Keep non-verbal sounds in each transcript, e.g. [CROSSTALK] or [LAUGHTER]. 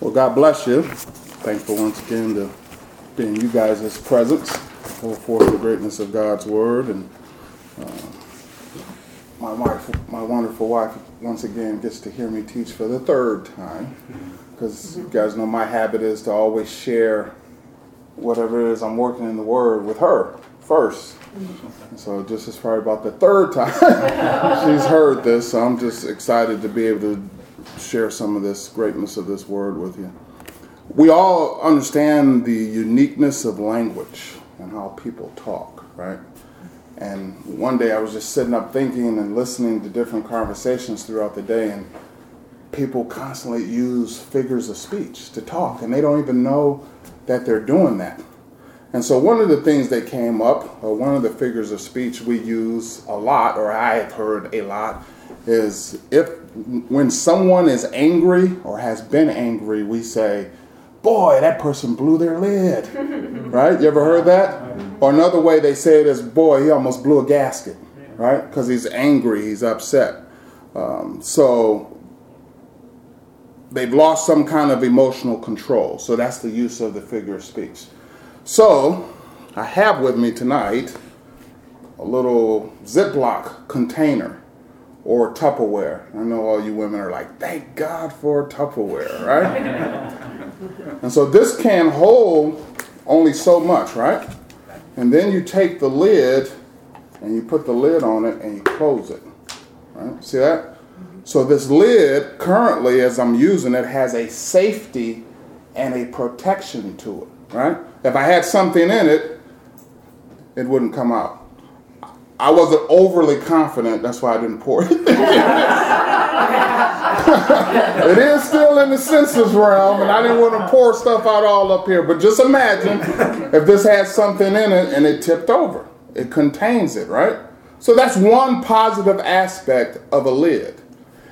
Well, God bless you. Thankful once again to be in you guys' presence, hold forth the greatness of God's word, and uh, my wife, my wonderful wife, once again gets to hear me teach for the third time, because you guys know my habit is to always share whatever it is I'm working in the Word with her first. So this is probably about the third time [LAUGHS] she's heard this. So I'm just excited to be able to share some of this greatness of this Word with you. We all understand the uniqueness of language and how people talk, right? And one day I was just sitting up thinking and listening to different conversations throughout the day, and people constantly use figures of speech to talk, and they don't even know that they're doing that. And so, one of the things that came up, or one of the figures of speech we use a lot, or I have heard a lot, is if when someone is angry or has been angry, we say, Boy, that person blew their lid. [LAUGHS] right? You ever heard that? Or another way they say it is, Boy, he almost blew a gasket. Right? Because he's angry, he's upset. Um, so, they've lost some kind of emotional control. So that's the use of the figure of speech. So I have with me tonight a little Ziploc container or Tupperware. I know all you women are like, thank God for Tupperware, right? [LAUGHS] and so this can hold only so much, right? And then you take the lid and you put the lid on it and you close it. Right? See that? So this lid currently, as I'm using it, has a safety and a protection to it, right? If I had something in it, it wouldn't come out. I wasn't overly confident, that's why I didn't pour it. [LAUGHS] it is still in the senses realm, and I didn't want to pour stuff out all up here. But just imagine if this had something in it and it tipped over. It contains it, right? So that's one positive aspect of a lid.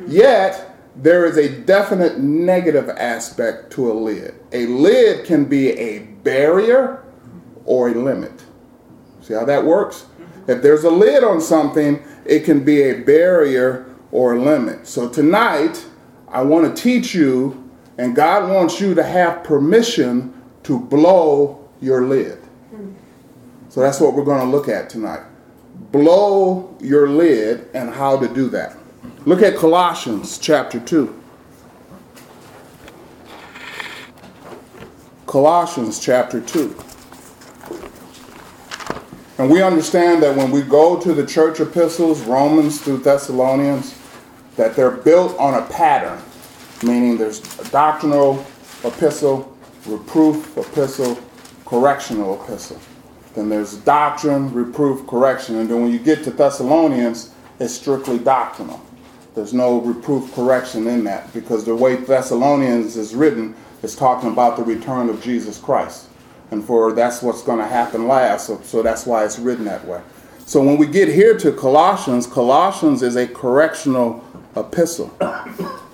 Yet, there is a definite negative aspect to a lid. A lid can be a barrier or a limit. See how that works? If there's a lid on something, it can be a barrier or a limit. So tonight, I want to teach you, and God wants you to have permission to blow your lid. So that's what we're going to look at tonight. Blow your lid and how to do that. Look at Colossians chapter 2. Colossians chapter 2. And we understand that when we go to the church epistles, Romans through Thessalonians, that they're built on a pattern, meaning there's a doctrinal epistle, reproof epistle, correctional epistle. Then there's doctrine, reproof, correction. And then when you get to Thessalonians, it's strictly doctrinal. There's no reproof correction in that because the way Thessalonians is written is talking about the return of Jesus Christ. And for that's what's going to happen last, so, so that's why it's written that way. So when we get here to Colossians, Colossians is a correctional epistle.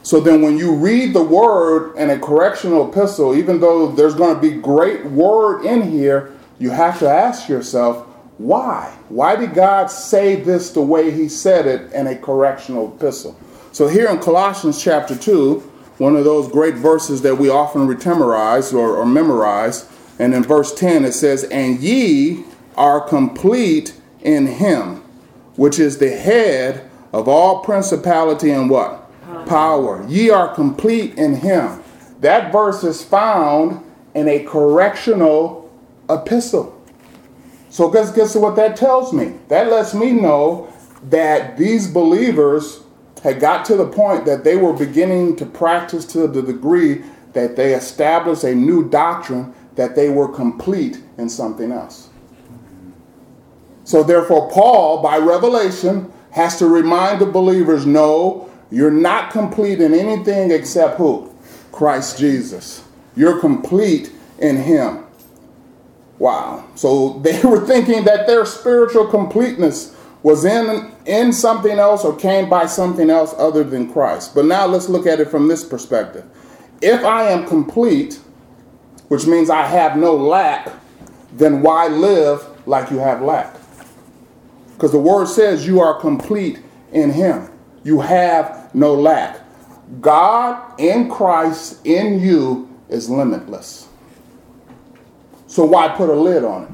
So then when you read the word in a correctional epistle, even though there's going to be great word in here, you have to ask yourself, why? Why did God say this the way He said it in a correctional epistle? So, here in Colossians chapter 2, one of those great verses that we often retemorize or, or memorize, and in verse 10 it says, And ye are complete in Him, which is the head of all principality and what? Power. Ye are complete in Him. That verse is found in a correctional epistle. So guess, guess what that tells me? That lets me know that these believers had got to the point that they were beginning to practice to the degree that they established a new doctrine that they were complete in something else. So therefore, Paul, by revelation, has to remind the believers, no, you're not complete in anything except who? Christ Jesus. You're complete in him. Wow. So [LAUGHS] they were thinking that their spiritual completeness was in, in something else or came by something else other than Christ. But now let's look at it from this perspective. If I am complete, which means I have no lack, then why live like you have lack? Because the word says you are complete in Him. You have no lack. God in Christ in you is limitless. So why put a lid on it?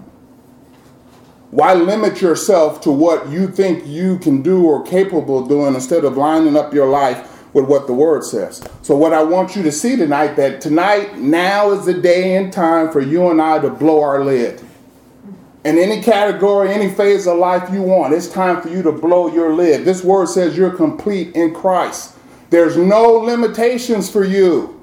Why limit yourself to what you think you can do or capable of doing instead of lining up your life with what the word says? So what I want you to see tonight that tonight now is the day and time for you and I to blow our lid. In any category, any phase of life you want, it's time for you to blow your lid. This word says you're complete in Christ. There's no limitations for you.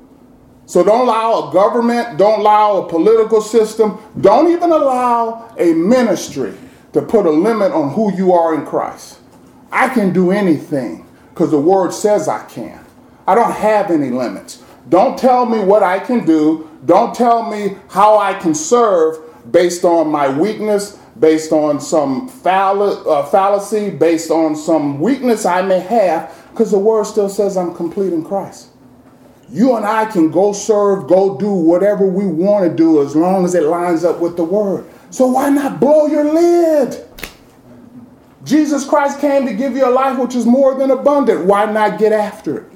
So don't allow a government, don't allow a political system, don't even allow a ministry to put a limit on who you are in Christ. I can do anything because the word says I can. I don't have any limits. Don't tell me what I can do. Don't tell me how I can serve based on my weakness, based on some fall- uh, fallacy, based on some weakness I may have, because the word still says I'm complete in Christ. You and I can go serve, go do whatever we want to do as long as it lines up with the word. So why not blow your lid? Jesus Christ came to give you a life which is more than abundant. Why not get after it?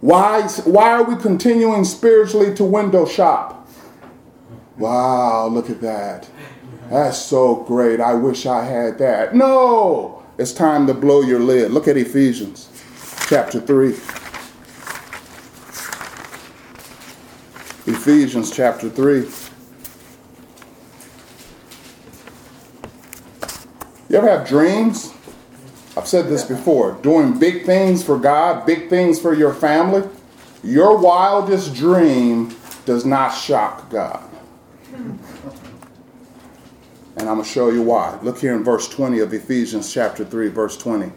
Why, why are we continuing spiritually to window shop? Wow, look at that. That's so great. I wish I had that. No, it's time to blow your lid. Look at Ephesians chapter 3. Ephesians chapter 3. You ever have dreams? I've said this before. Doing big things for God, big things for your family. Your wildest dream does not shock God. And I'm going to show you why. Look here in verse 20 of Ephesians chapter 3, verse 20.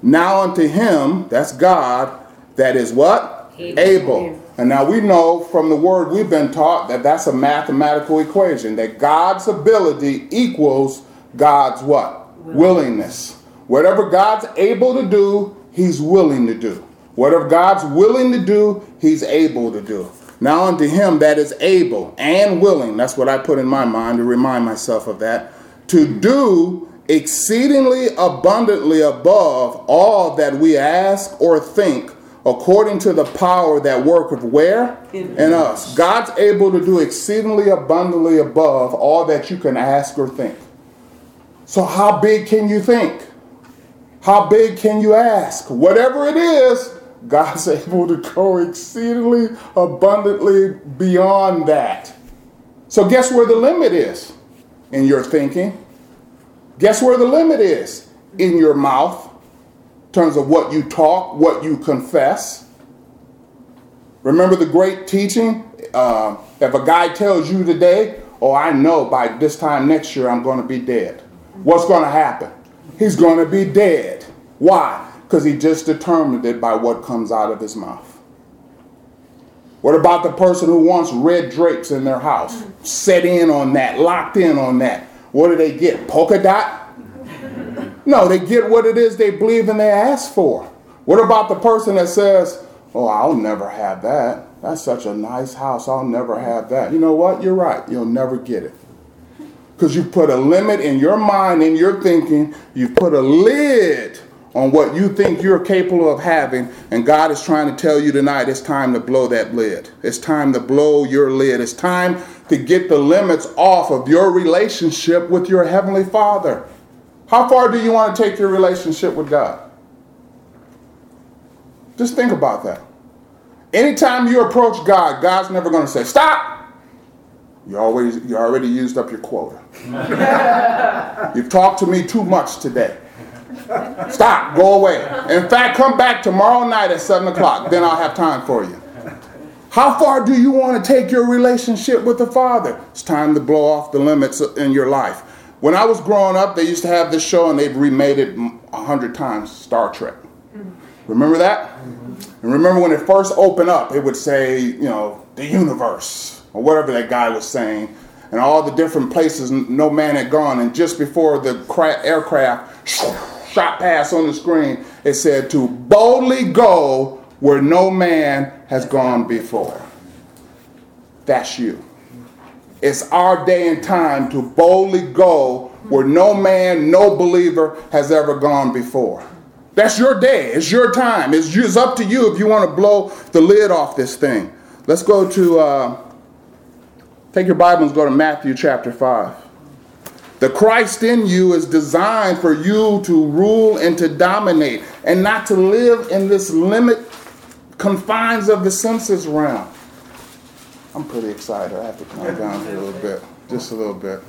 Now unto him, that's God, that is what? Able. Able. And now we know from the word we've been taught that that's a mathematical equation, that God's ability equals God's what? Willingness. Whatever God's able to do, he's willing to do. Whatever God's willing to do, he's able to do. Now unto him that is able and willing, that's what I put in my mind to remind myself of that, to do exceedingly abundantly above all that we ask or think according to the power that worketh where? In, in us. God's able to do exceedingly abundantly above all that you can ask or think. So how big can you think? How big can you ask? Whatever it is, God's [LAUGHS] able to go exceedingly abundantly beyond that. So, guess where the limit is in your thinking? Guess where the limit is in your mouth, in terms of what you talk, what you confess? Remember the great teaching? Uh, if a guy tells you today, Oh, I know by this time next year I'm going to be dead, what's going to happen? He's going to be dead. Why? because he just determined it by what comes out of his mouth. What about the person who wants red drapes in their house? Set in on that, locked in on that. What do they get? Polka dot? No, they get what it is they believe and they ask for. What about the person that says, Oh, I'll never have that. That's such a nice house. I'll never have that. You know what? You're right. You'll never get it. Because you put a limit in your mind, in your thinking. You've put a lid on what you think you're capable of having, and God is trying to tell you tonight it's time to blow that lid. It's time to blow your lid. It's time to get the limits off of your relationship with your Heavenly Father. How far do you want to take your relationship with God? Just think about that. Anytime you approach God, God's never going to say, Stop! You always you already used up your quota. [LAUGHS] You've talked to me too much today. Stop. Go away. In fact, come back tomorrow night at 7 o'clock. Then I'll have time for you. How far do you want to take your relationship with the Father? It's time to blow off the limits in your life. When I was growing up, they used to have this show and they've remade it a hundred times Star Trek. Remember that? And remember when it first opened up, it would say, you know, the universe, or whatever that guy was saying, and all the different places no man had gone. And just before the aircraft shot past on the screen, it said to boldly go where no man has gone before. That's you. It's our day and time to boldly go where no man, no believer has ever gone before. That's your day. It's your time. It's, it's up to you if you want to blow the lid off this thing. Let's go to, uh, take your Bible and go to Matthew chapter 5. The Christ in you is designed for you to rule and to dominate and not to live in this limit confines of the senses realm. I'm pretty excited. I have to calm down here a little bit, just a little bit. [LAUGHS]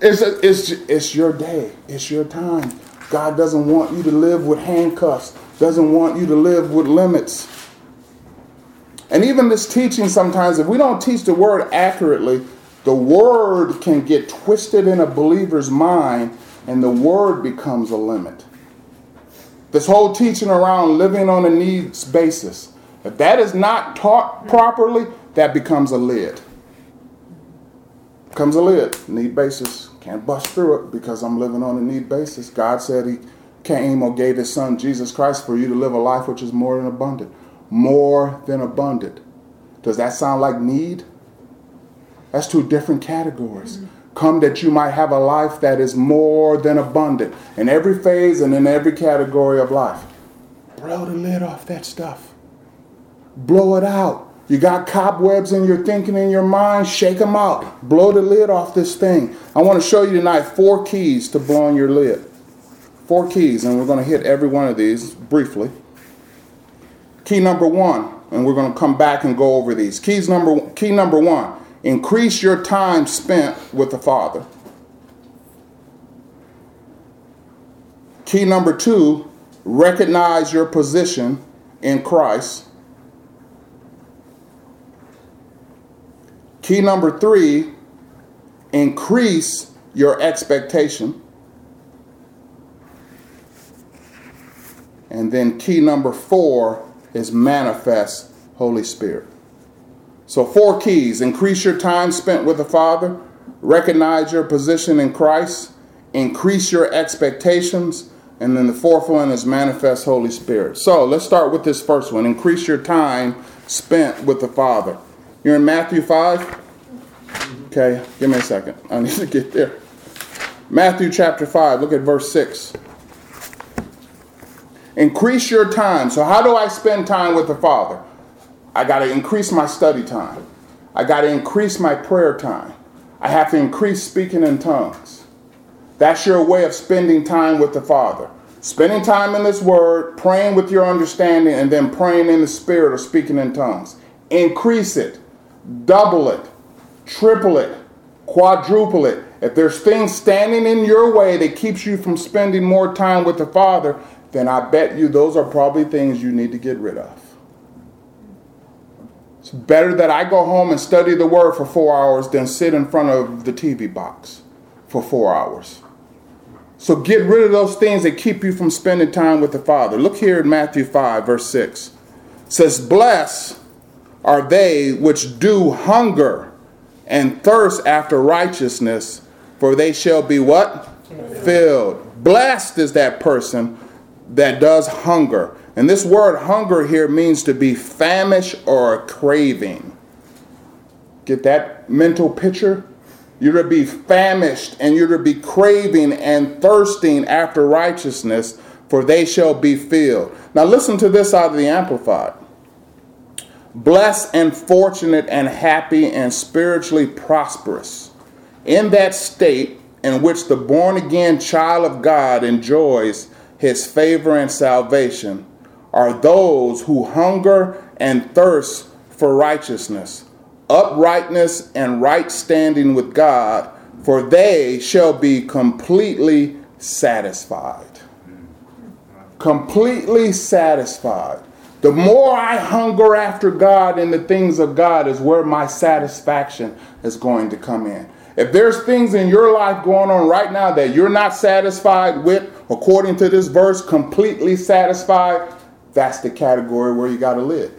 it's, a, it's, it's your day, it's your time. God doesn't want you to live with handcuffs, doesn't want you to live with limits. And even this teaching, sometimes, if we don't teach the word accurately, the word can get twisted in a believer's mind and the word becomes a limit. This whole teaching around living on a needs basis, if that is not taught properly, that becomes a lid. Comes a lid, need basis. Can't bust through it because I'm living on a need basis. God said He came or gave His Son Jesus Christ for you to live a life which is more than abundant. More than abundant. Does that sound like need? That's two different categories. Mm-hmm. Come that you might have a life that is more than abundant in every phase and in every category of life. Blow the lid off that stuff. Blow it out. You got cobwebs in your thinking in your mind, shake them out. Blow the lid off this thing. I want to show you tonight four keys to blowing your lid. Four keys, and we're going to hit every one of these briefly. Key number one, and we're going to come back and go over these. Keys number key number one Increase your time spent with the Father. Key number two, recognize your position in Christ. Key number three, increase your expectation. And then key number four is manifest Holy Spirit. So, four keys increase your time spent with the Father, recognize your position in Christ, increase your expectations, and then the fourth one is manifest Holy Spirit. So, let's start with this first one increase your time spent with the Father. You're in Matthew 5? Okay, give me a second. I need to get there. Matthew chapter 5, look at verse 6. Increase your time. So, how do I spend time with the Father? I got to increase my study time. I got to increase my prayer time. I have to increase speaking in tongues. That's your way of spending time with the Father. Spending time in this word, praying with your understanding, and then praying in the spirit or speaking in tongues. Increase it, double it, triple it, quadruple it. If there's things standing in your way that keeps you from spending more time with the Father, then I bet you those are probably things you need to get rid of. It's better that I go home and study the word for four hours than sit in front of the TV box for four hours. So get rid of those things that keep you from spending time with the Father. Look here in Matthew 5, verse 6. It says, Blessed are they which do hunger and thirst after righteousness, for they shall be what? Filled. Blessed is that person that does hunger. And this word hunger here means to be famished or craving. Get that mental picture? You're to be famished and you're to be craving and thirsting after righteousness, for they shall be filled. Now, listen to this out of the Amplified. Blessed and fortunate and happy and spiritually prosperous in that state in which the born again child of God enjoys his favor and salvation are those who hunger and thirst for righteousness, uprightness, and right standing with God, for they shall be completely satisfied. Completely satisfied. The more I hunger after God and the things of God is where my satisfaction is going to come in. If there's things in your life going on right now that you're not satisfied with, according to this verse, completely satisfied, that's the category where you got to live.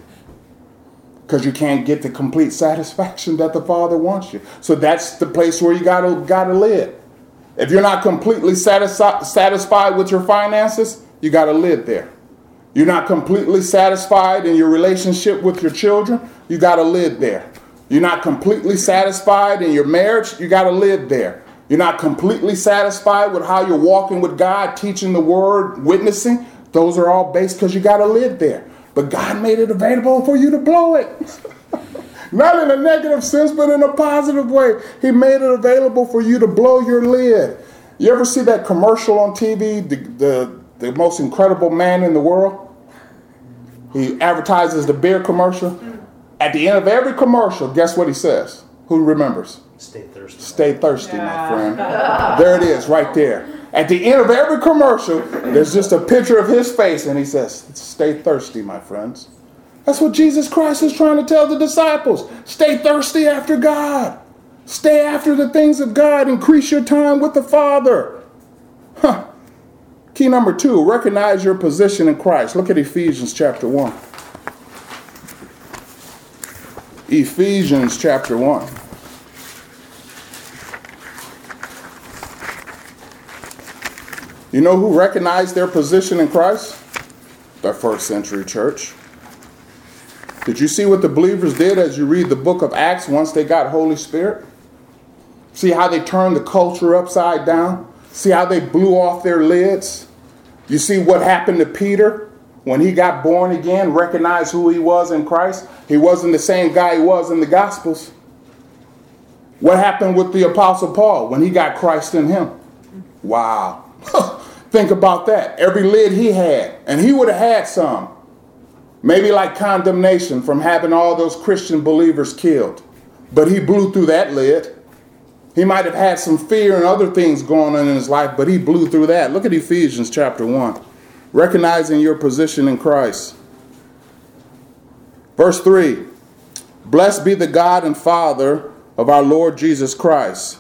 Because you can't get the complete satisfaction that the Father wants you. So that's the place where you got to got to live. If you're not completely satisfi- satisfied with your finances, you got to live there. You're not completely satisfied in your relationship with your children, you got to live there. You're not completely satisfied in your marriage, you got to live there. You're not completely satisfied with how you're walking with God, teaching the word, witnessing. Those are all based because you got to live there. But God made it available for you to blow it. [LAUGHS] Not in a negative sense, but in a positive way. He made it available for you to blow your lid. You ever see that commercial on TV, the, the, the most incredible man in the world? He advertises the beer commercial. At the end of every commercial, guess what he says? Who remembers? Stay thirsty. Stay thirsty, my friend. [LAUGHS] There it is, right there. At the end of every commercial, there's just a picture of his face, and he says, Stay thirsty, my friends. That's what Jesus Christ is trying to tell the disciples. Stay thirsty after God. Stay after the things of God. Increase your time with the Father. Huh. Key number two recognize your position in Christ. Look at Ephesians chapter 1. Ephesians chapter 1. You know who recognized their position in Christ? The first century church. Did you see what the believers did as you read the book of Acts once they got Holy Spirit? See how they turned the culture upside down? See how they blew off their lids? You see what happened to Peter when he got born again, recognized who he was in Christ? He wasn't the same guy he was in the Gospels. What happened with the Apostle Paul when he got Christ in him? Wow. [LAUGHS] Think about that. Every lid he had, and he would have had some. Maybe like condemnation from having all those Christian believers killed. But he blew through that lid. He might have had some fear and other things going on in his life, but he blew through that. Look at Ephesians chapter 1. Recognizing your position in Christ. Verse 3 Blessed be the God and Father of our Lord Jesus Christ,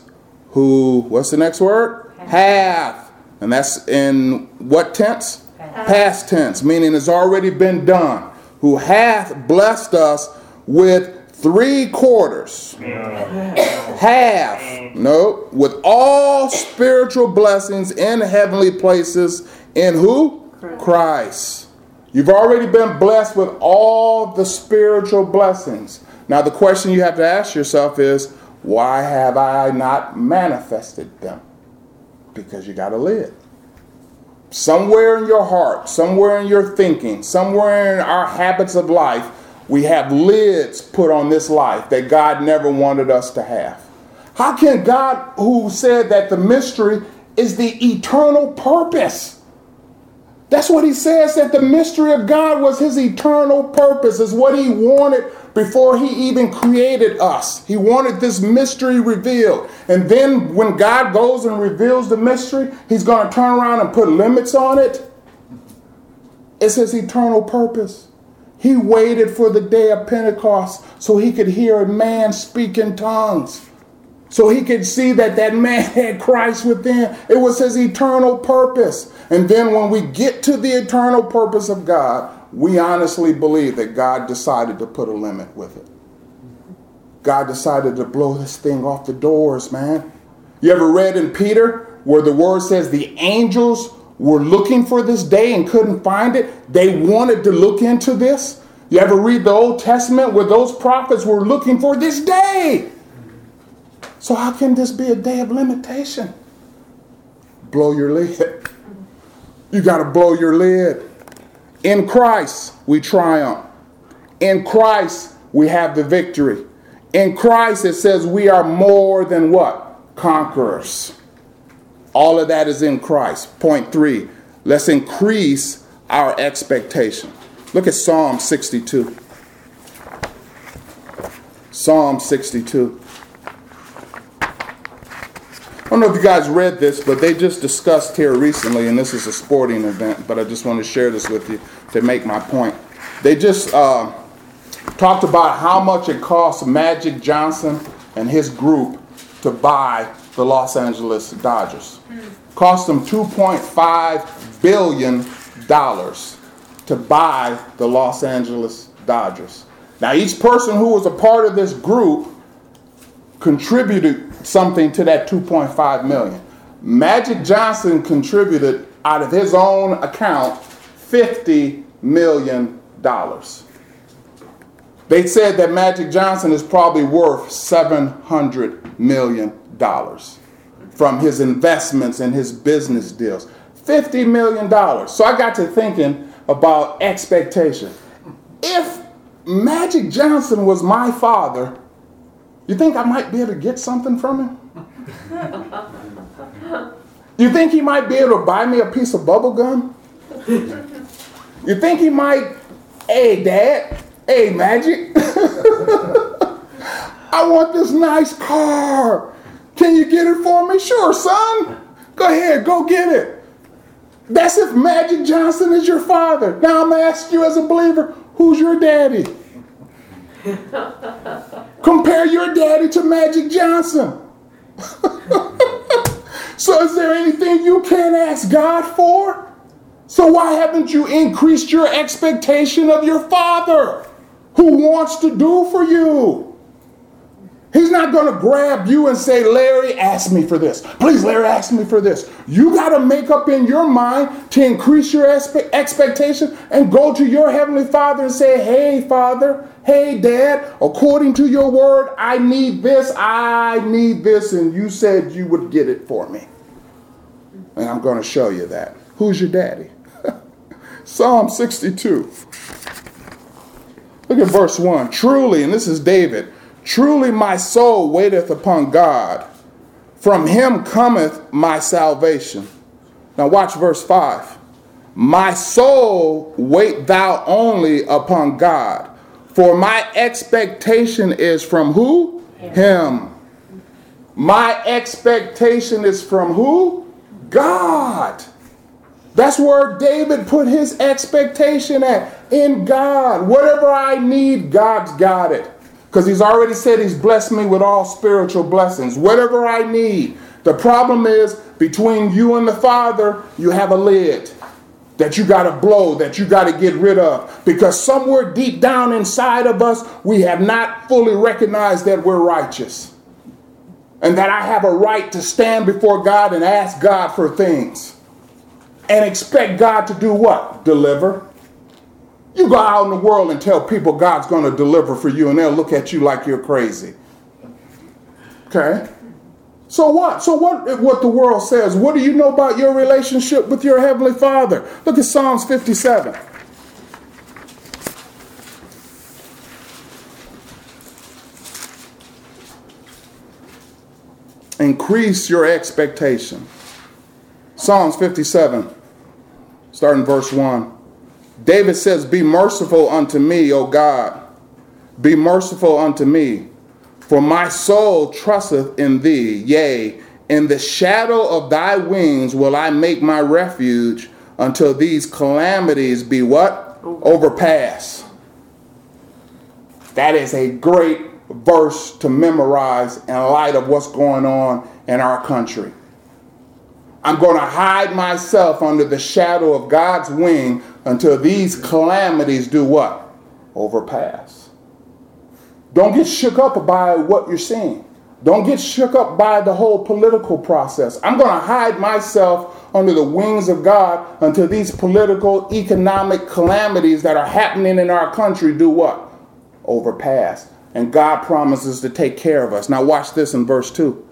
who, what's the next word? Hath and that's in what tense? Past, Past tense, meaning it's already been done. Who hath blessed us with three quarters. Half, no, with all spiritual blessings in heavenly places in who? Christ. Christ. You've already been blessed with all the spiritual blessings. Now, the question you have to ask yourself is why have I not manifested them? Because you got to live. Somewhere in your heart, somewhere in your thinking, somewhere in our habits of life, we have lids put on this life that God never wanted us to have. How can God, who said that the mystery is the eternal purpose? That's what he says that the mystery of God was his eternal purpose, is what he wanted before he even created us. He wanted this mystery revealed. And then when God goes and reveals the mystery, he's going to turn around and put limits on it. It's his eternal purpose. He waited for the day of Pentecost so he could hear a man speak in tongues. So he could see that that man [LAUGHS] had Christ within. It was his eternal purpose. And then when we get to the eternal purpose of God, we honestly believe that God decided to put a limit with it. God decided to blow this thing off the doors, man. You ever read in Peter where the word says the angels were looking for this day and couldn't find it? They wanted to look into this. You ever read the Old Testament where those prophets were looking for this day? So, how can this be a day of limitation? Blow your lid. You got to blow your lid. In Christ, we triumph. In Christ, we have the victory. In Christ, it says we are more than what? Conquerors. All of that is in Christ. Point three, let's increase our expectation. Look at Psalm 62. Psalm 62. I don't know if you guys read this, but they just discussed here recently, and this is a sporting event, but I just want to share this with you to make my point. They just uh, talked about how much it cost Magic Johnson and his group to buy the Los Angeles Dodgers. Cost them $2.5 billion to buy the Los Angeles Dodgers. Now, each person who was a part of this group contributed something to that 2.5 million. Magic Johnson contributed out of his own account 50 million dollars. They said that Magic Johnson is probably worth 700 million dollars. from his investments and his business deals. $50 million. So I got to thinking about expectation. If Magic Johnson was my father, you think I might be able to get something from him? you think he might be able to buy me a piece of bubble gum? You think he might, hey, Dad, hey, Magic, [LAUGHS] I want this nice car. Can you get it for me? Sure, son. Go ahead, go get it. That's if Magic Johnson is your father. Now I'm going to ask you as a believer, who's your daddy? [LAUGHS] Compare your daddy to Magic Johnson. [LAUGHS] so is there anything you can't ask God for? So why haven't you increased your expectation of your father who wants to do for you? He's not going to grab you and say, Larry, ask me for this. Please, Larry, ask me for this. You got to make up in your mind to increase your expe- expectation and go to your Heavenly Father and say, Hey, Father, hey, Dad, according to your word, I need this, I need this, and you said you would get it for me. And I'm going to show you that. Who's your daddy? [LAUGHS] Psalm 62. Look at verse 1. Truly, and this is David. Truly my soul waiteth upon God. From him cometh my salvation. Now watch verse 5. My soul wait thou only upon God. For my expectation is from who? Him. My expectation is from who? God. That's where David put his expectation at in God. Whatever I need, God's got it. Because he's already said he's blessed me with all spiritual blessings. Whatever I need. The problem is between you and the Father, you have a lid that you got to blow, that you got to get rid of. Because somewhere deep down inside of us, we have not fully recognized that we're righteous. And that I have a right to stand before God and ask God for things. And expect God to do what? Deliver. You go out in the world and tell people God's going to deliver for you, and they'll look at you like you're crazy. Okay? So what? So what what the world says? What do you know about your relationship with your heavenly Father? Look at Psalms 57. Increase your expectation. Psalms 57, starting verse 1. David says, Be merciful unto me, O God. Be merciful unto me, for my soul trusteth in thee. Yea, in the shadow of thy wings will I make my refuge until these calamities be what? Overpass. That is a great verse to memorize in light of what's going on in our country. I'm going to hide myself under the shadow of God's wing until these calamities do what? Overpass. Don't get shook up by what you're seeing. Don't get shook up by the whole political process. I'm going to hide myself under the wings of God until these political, economic calamities that are happening in our country do what? Overpass. And God promises to take care of us. Now, watch this in verse 2.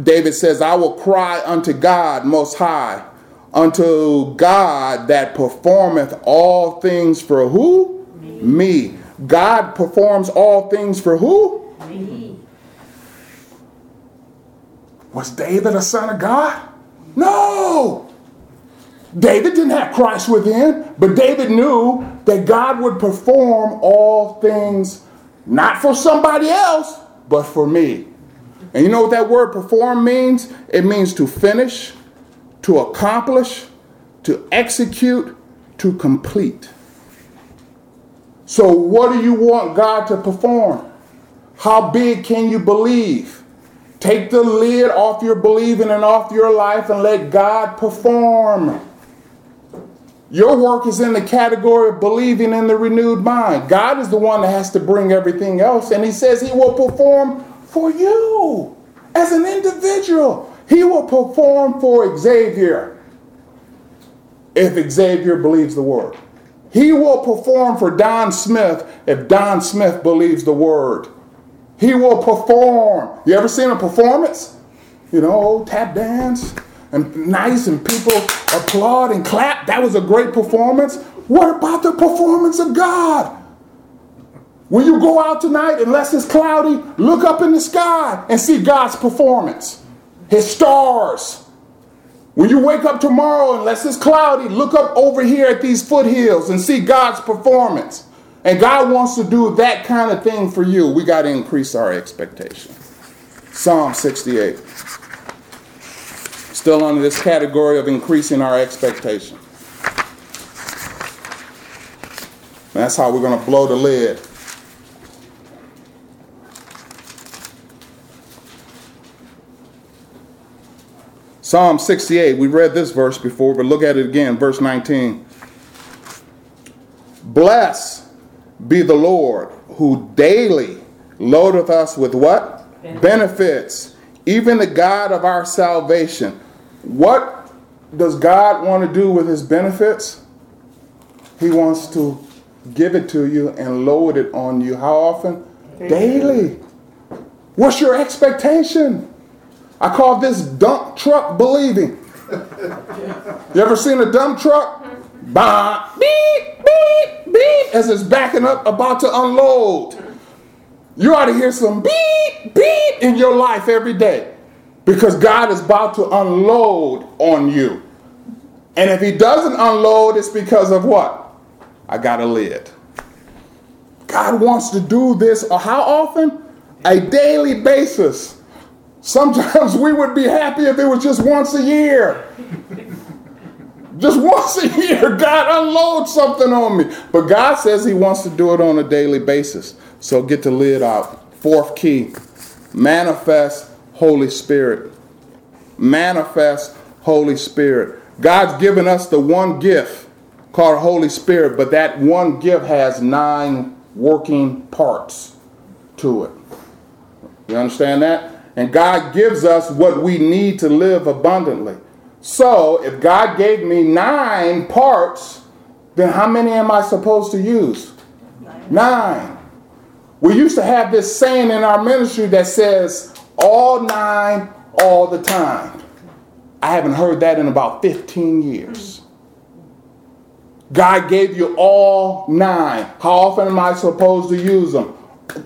David says, I will cry unto God most high, unto God that performeth all things for who? Me. Me. God performs all things for who? Me. Was David a son of God? No. David didn't have Christ within, but David knew that God would perform all things not for somebody else, but for me. And you know what that word perform means? It means to finish, to accomplish, to execute, to complete. So, what do you want God to perform? How big can you believe? Take the lid off your believing and off your life and let God perform. Your work is in the category of believing in the renewed mind. God is the one that has to bring everything else, and He says He will perform for you as an individual. He will perform for Xavier if Xavier believes the word. He will perform for Don Smith if Don Smith believes the word. He will perform. You ever seen a performance? you know, tap dance and nice and people applaud and clap. That was a great performance. What about the performance of God? When you go out tonight, unless it's cloudy, look up in the sky and see God's performance, His stars. When you wake up tomorrow, unless it's cloudy, look up over here at these foothills and see God's performance. And God wants to do that kind of thing for you. We got to increase our expectation. Psalm 68. Still under this category of increasing our expectation. That's how we're going to blow the lid. Psalm 68, we read this verse before, but look at it again, verse 19. Bless be the Lord, who daily loadeth us with what? Benefits. Benefits. Even the God of our salvation. What does God want to do with his benefits? He wants to give it to you and load it on you. How often? Daily. What's your expectation? I call this dump truck believing. you ever seen a dump truck? Bah, beep, beep, beep, as it's backing up, about to unload. You ought to hear some beep, beep in your life every day because God is about to unload on you. And if He doesn't unload, it's because of what? I got a lid. God wants to do this how often? A daily basis. Sometimes we would be happy if it was just once a year. just once a year, God unloads something on me. But God says He wants to do it on a daily basis. So get the lid out. Fourth key manifest Holy Spirit. Manifest Holy Spirit. God's given us the one gift called Holy Spirit, but that one gift has nine working parts to it. You understand that? And God gives us what we need to live abundantly. So if God gave me nine parts, then how many am I supposed to use? Nine. We used to have this saying in our ministry that says, all nine, all the time. I haven't heard that in about 15 years. God gave you all nine. How often am I supposed to use them?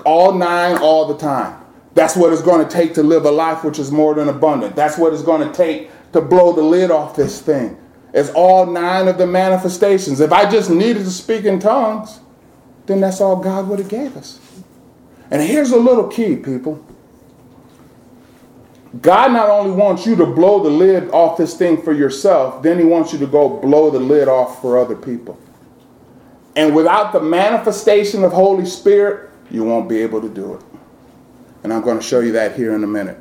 All nine, all the time. That's what it's going to take to live a life which is more than abundant. That's what it's going to take to blow the lid off this thing. It's all nine of the manifestations. If I just needed to speak in tongues, then that's all God would have gave us. And here's a little key, people. God not only wants you to blow the lid off this thing for yourself, then he wants you to go blow the lid off for other people. And without the manifestation of Holy Spirit, you won't be able to do it. And I'm going to show you that here in a minute.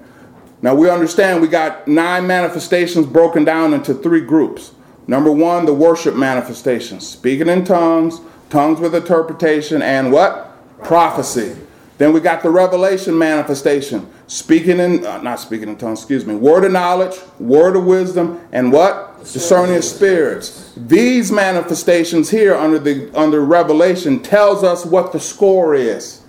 Now we understand we got nine manifestations broken down into three groups. Number one, the worship manifestations, speaking in tongues, tongues with interpretation, and what? Prophecy. Then we got the revelation manifestation, speaking in, uh, not speaking in tongues, excuse me, word of knowledge, word of wisdom, and what? Discerning spirits. These manifestations here under the under revelation tells us what the score is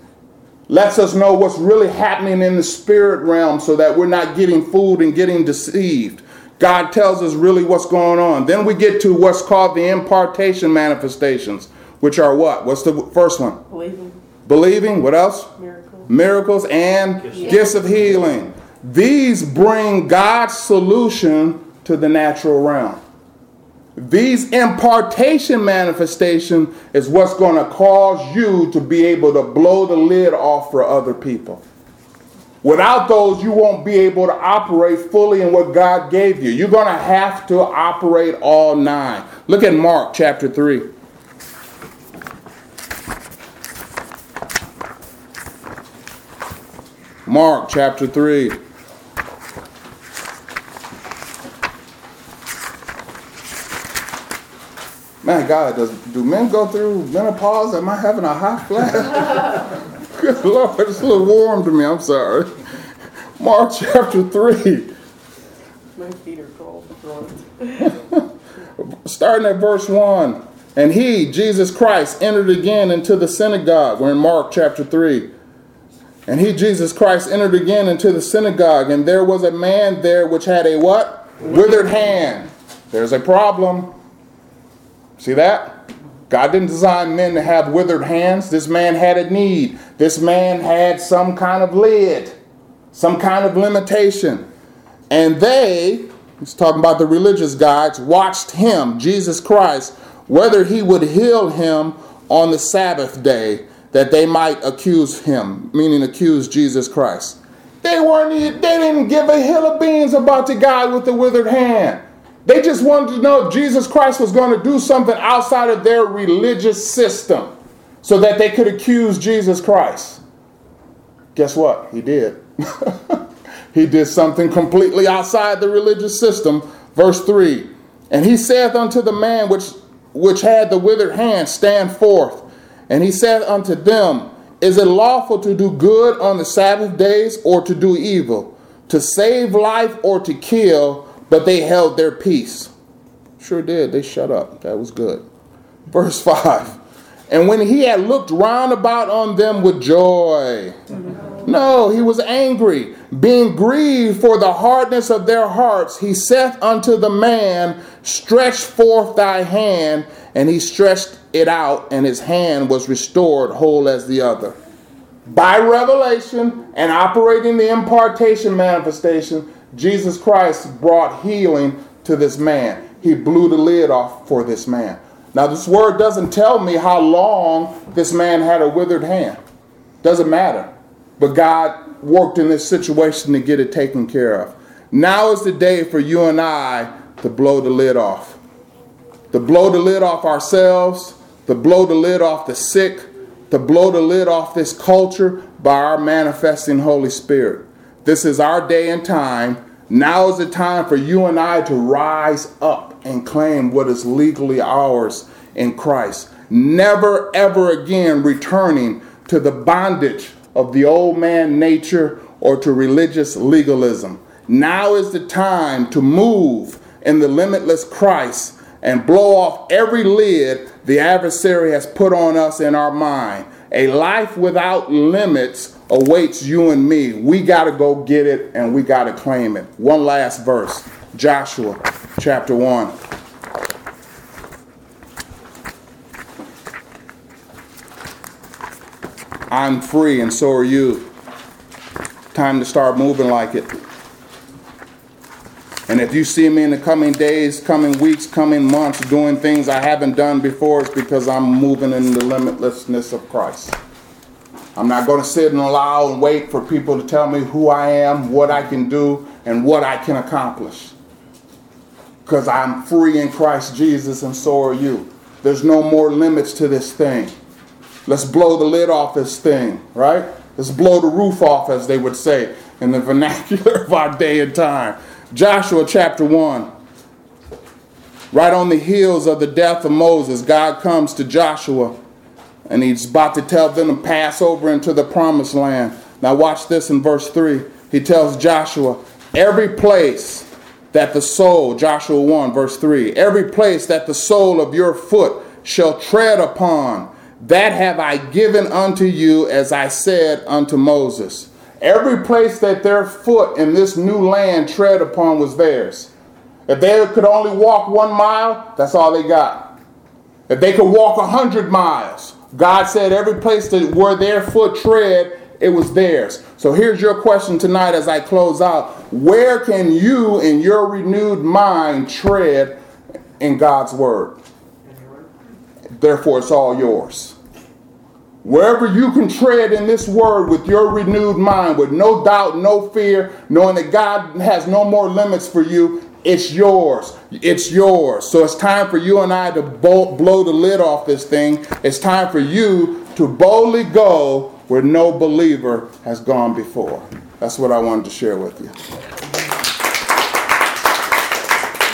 lets us know what's really happening in the spirit realm so that we're not getting fooled and getting deceived. God tells us really what's going on. Then we get to what's called the impartation manifestations, which are what? What's the first one? Believing. Believing. What else? Miracles. Miracles and gifts, gifts of healing. These bring God's solution to the natural realm. These impartation manifestation is what's going to cause you to be able to blow the lid off for other people. Without those, you won't be able to operate fully in what God gave you. You're going to have to operate all nine. Look at Mark chapter 3. Mark chapter 3. Man, God, does do men go through menopause? Am I having a hot flash? [LAUGHS] Good Lord, it's a little warm to me. I'm sorry. Mark chapter 3. My feet are cold. [LAUGHS] Starting at verse 1. And he, Jesus Christ, entered again into the synagogue. We're in Mark chapter 3. And he, Jesus Christ, entered again into the synagogue, and there was a man there which had a what? Withered hand. There's a problem. See that? God didn't design men to have withered hands. This man had a need. This man had some kind of lid, some kind of limitation. And they, he's talking about the religious guides, watched him, Jesus Christ, whether he would heal him on the Sabbath day that they might accuse him, meaning accuse Jesus Christ. They weren't they didn't give a hill of beans about the guy with the withered hand. They just wanted to know if Jesus Christ was going to do something outside of their religious system so that they could accuse Jesus Christ. Guess what? He did. [LAUGHS] he did something completely outside the religious system. Verse 3 And he saith unto the man which, which had the withered hand, Stand forth. And he said unto them, Is it lawful to do good on the Sabbath days or to do evil, to save life or to kill? But they held their peace. Sure did. They shut up. That was good. Verse [LAUGHS] 5 And when he had looked round about on them with joy, no, he was angry, being grieved for the hardness of their hearts, he saith unto the man, Stretch forth thy hand. And he stretched it out, and his hand was restored whole as the other. By revelation and operating the impartation manifestation, Jesus Christ brought healing to this man. He blew the lid off for this man. Now, this word doesn't tell me how long this man had a withered hand. Doesn't matter. But God worked in this situation to get it taken care of. Now is the day for you and I to blow the lid off. To blow the lid off ourselves, to blow the lid off the sick, to blow the lid off this culture by our manifesting Holy Spirit. This is our day and time. Now is the time for you and I to rise up and claim what is legally ours in Christ. Never, ever again returning to the bondage of the old man nature or to religious legalism. Now is the time to move in the limitless Christ and blow off every lid the adversary has put on us in our mind. A life without limits awaits you and me. We got to go get it and we got to claim it. One last verse Joshua chapter 1. I'm free and so are you. Time to start moving like it. And if you see me in the coming days, coming weeks, coming months doing things I haven't done before, it's because I'm moving in the limitlessness of Christ. I'm not going to sit and allow and wait for people to tell me who I am, what I can do, and what I can accomplish. Because I'm free in Christ Jesus, and so are you. There's no more limits to this thing. Let's blow the lid off this thing, right? Let's blow the roof off, as they would say in the [LAUGHS] vernacular of our day and time. Joshua chapter 1. Right on the heels of the death of Moses, God comes to Joshua and he's about to tell them to pass over into the promised land. Now, watch this in verse 3. He tells Joshua, Every place that the sole, Joshua 1, verse 3, every place that the sole of your foot shall tread upon, that have I given unto you, as I said unto Moses. Every place that their foot in this new land tread upon was theirs. If they could only walk one mile, that's all they got. If they could walk a hundred miles, God said every place that where their foot tread, it was theirs. So here's your question tonight as I close out. Where can you in your renewed mind tread in God's word? Therefore, it's all yours. Wherever you can tread in this word with your renewed mind, with no doubt, no fear, knowing that God has no more limits for you, it's yours. It's yours. So it's time for you and I to blow the lid off this thing. It's time for you to boldly go where no believer has gone before. That's what I wanted to share with you.